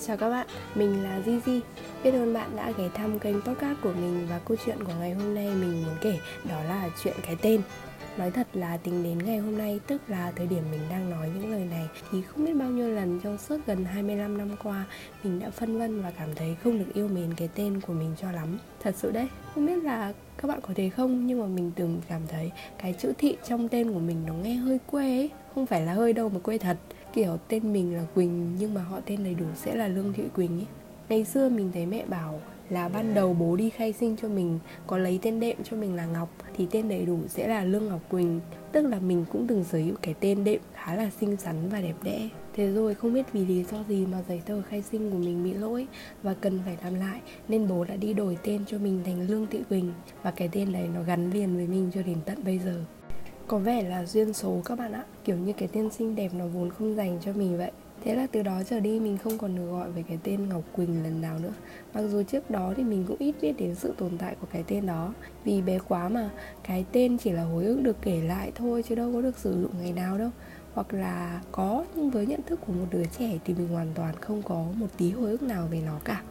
chào các bạn, mình là Zizi Biết ơn bạn đã ghé thăm kênh podcast của mình và câu chuyện của ngày hôm nay mình muốn kể đó là chuyện cái tên. Nói thật là tính đến ngày hôm nay, tức là thời điểm mình đang nói những lời này Thì không biết bao nhiêu lần trong suốt gần 25 năm qua Mình đã phân vân và cảm thấy không được yêu mến cái tên của mình cho lắm. Thật sự đấy, không biết là các bạn có thấy không Nhưng mà mình từng cảm thấy cái chữ thị trong tên của mình nó nghe hơi quê ấy. Không phải là hơi đâu mà quê thật kiểu tên mình là Quỳnh, nhưng mà họ tên đầy đủ sẽ là Lương Thị Quỳnh ấy. Ngày xưa mình thấy mẹ bảo là ban đầu bố đi khai sinh cho mình, có lấy tên đệm cho mình là Ngọc, thì tên đầy đủ sẽ là Lương Ngọc Quỳnh. Tức là mình cũng từng sở hữu cái tên đệm khá là xinh xắn và đẹp đẽ. Thế rồi không biết vì lý do gì mà giấy tờ khai sinh của mình bị lỗi và cần phải làm lại, nên bố đã đi đổi tên cho mình thành Lương Thị Quỳnh. Và cái tên này nó gắn liền với mình cho đến tận bây giờ có vẻ là duyên số các bạn ạ. Kiểu như cái tên xinh đẹp nó vốn không dành cho mình vậy. Thế là từ đó trở đi mình không còn được gọi về cái tên ngọc quỳnh lần nào nữa. Mặc dù trước đó thì mình cũng ít biết đến sự tồn tại của cái tên đó. Vì bé quá mà, cái tên chỉ là hồi ức được kể lại thôi chứ đâu có được sử dụng ngày nào đâu. Hoặc là có, nhưng với nhận thức của một đứa trẻ thì mình hoàn toàn không có một tí hồi ức nào về nó cả.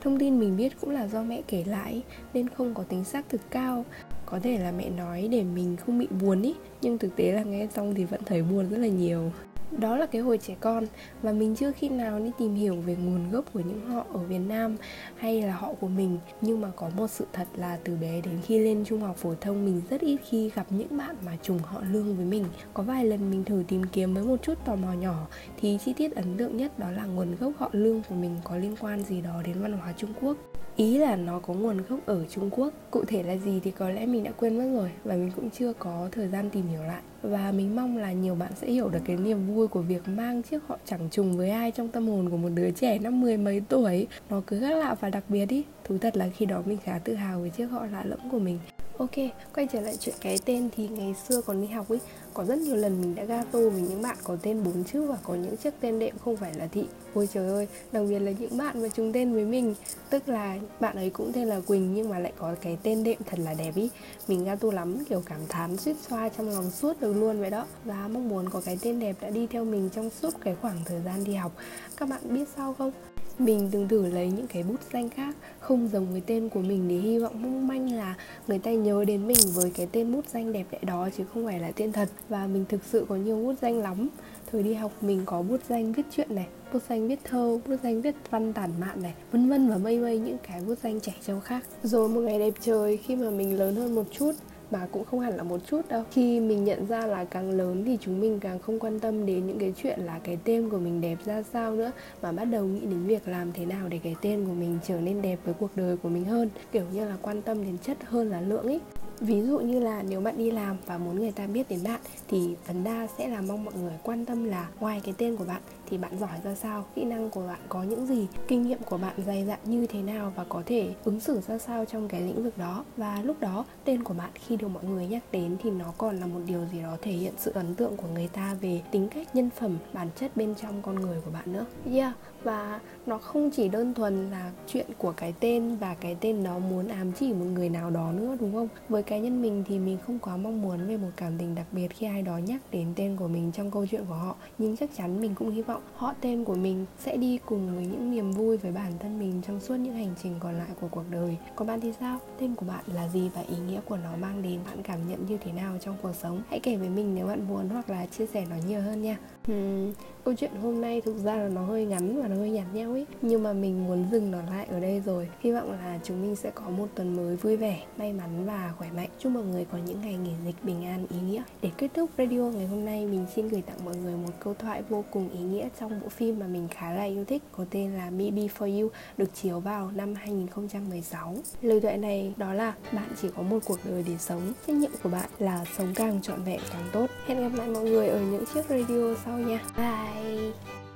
Thông tin mình biết cũng là do mẹ kể lại, nên không có tính xác thực cao có thể là mẹ nói để mình không bị buồn ý, nhưng thực tế là nghe xong thì vẫn thấy buồn rất là nhiều. Đó là cái hồi trẻ con và mình chưa khi nào đi tìm hiểu về nguồn gốc của những họ ở Việt Nam hay là họ của mình. Nhưng mà có một sự thật là từ bé đến khi lên trung học phổ thông, mình rất ít khi gặp những bạn mà trùng họ lương với mình. Có vài lần mình thử tìm kiếm với một chút tò mò nhỏ, thì chi tiết ấn tượng nhất đó là nguồn gốc họ lương của mình có liên quan gì đó đến văn hóa Trung Quốc ý là nó có nguồn gốc ở Trung Quốc. Cụ thể là gì thì có lẽ mình đã quên mất rồi và mình cũng chưa có thời gian tìm hiểu lại. Và mình mong là nhiều bạn sẽ hiểu được cái niềm vui của việc mang chiếc họ chẳng trùng với ai trong tâm hồn của một đứa trẻ năm mười mấy tuổi. Nó cứ khác lạ và đặc biệt ý. Thú thật là khi đó mình khá tự hào với chiếc họ lạ lẫm của mình. Ok, quay trở lại chuyện cái tên thì ngày xưa còn đi học ấy Có rất nhiều lần mình đã gato với những bạn có tên bốn chữ và có những chiếc tên đệm không phải là thị. Ôi trời ơi, đặc biệt là những bạn mà trùng tên với mình. Tức là bạn ấy cũng tên là Quỳnh nhưng mà lại có cái tên đệm thật là đẹp ý. Mình gato lắm, kiểu cảm thán suýt xoa trong lòng suốt được luôn vậy đó. Và mong muốn có cái tên đẹp đã đi theo mình trong suốt cái khoảng thời gian đi học. Các bạn biết sao không? Mình từng thử lấy những cái bút danh khác, không giống với tên của mình để hy vọng mong manh là người ta nhớ đến mình với cái tên bút danh đẹp đẽ đó chứ không phải là tên thật. Và mình thực sự có nhiều bút danh lắm. Thời đi học mình có bút danh viết chuyện này, bút danh viết thơ, bút danh viết văn tản mạn này, vân vân và mây mây những cái bút danh trẻ trâu khác. Rồi một ngày đẹp trời, khi mà mình lớn hơn một chút mà cũng không hẳn là một chút đâu. Khi mình nhận ra là càng lớn thì chúng mình càng không quan tâm đến những cái chuyện là cái tên của mình đẹp ra sao nữa, mà bắt đầu nghĩ đến việc làm thế nào để cái tên của mình trở nên đẹp với cuộc đời của mình hơn. Kiểu như là quan tâm đến chất hơn là lượng ấy ví dụ như là nếu bạn đi làm và muốn người ta biết đến bạn, thì phần đa sẽ là mong mọi người quan tâm là ngoài cái tên của bạn thì bạn giỏi ra sao, kỹ năng của bạn có những gì, kinh nghiệm của bạn dày dặn như thế nào và có thể ứng xử ra sao trong cái lĩnh vực đó. Và lúc đó, tên của bạn khi được mọi người nhắc đến thì nó còn là một điều gì đó thể hiện sự ấn tượng của người ta về tính cách, nhân phẩm, bản chất bên trong con người của bạn nữa. Yeah, và nó không chỉ đơn thuần là chuyện của cái tên và cái tên nó muốn ám chỉ một người nào đó nữa, đúng không? Với cá nhân mình thì mình không quá mong muốn về một cảm tình đặc biệt khi ai đó nhắc đến tên của mình trong câu chuyện của họ. Nhưng chắc chắn mình cũng hy vọng họ tên của mình sẽ đi cùng với những niềm vui với bản thân mình trong suốt những hành trình còn lại của cuộc đời. Còn bạn thì sao? Tên của bạn là gì và ý nghĩa của nó mang đến bạn cảm nhận như thế nào trong cuộc sống? Hãy kể với mình nếu bạn muốn hoặc là chia sẻ nó nhiều hơn nha. Hmm, câu chuyện hôm nay thực ra là nó hơi ngắn và nó hơi nhạt nhau ấy Nhưng mà mình muốn dừng nó lại ở đây rồi. Hy vọng là chúng mình sẽ có một tuần mới vui vẻ, may mắn và khỏe mạnh. Chúc mọi người có những ngày nghỉ dịch bình an, ý nghĩa. Để kết thúc radio ngày hôm nay, mình xin gửi tặng mọi người một câu thoại vô cùng ý nghĩa trong bộ phim mà mình khá là yêu thích, Có tên là Maybe For You, được chiếu vào năm 2016 Lời thoại này đó là, bạn chỉ có một cuộc đời để sống. Trách nhiệm của bạn là sống càng trọn vẹn càng tốt. Hẹn gặp lại mọi người ở những chiếc radio sau nha. Bye.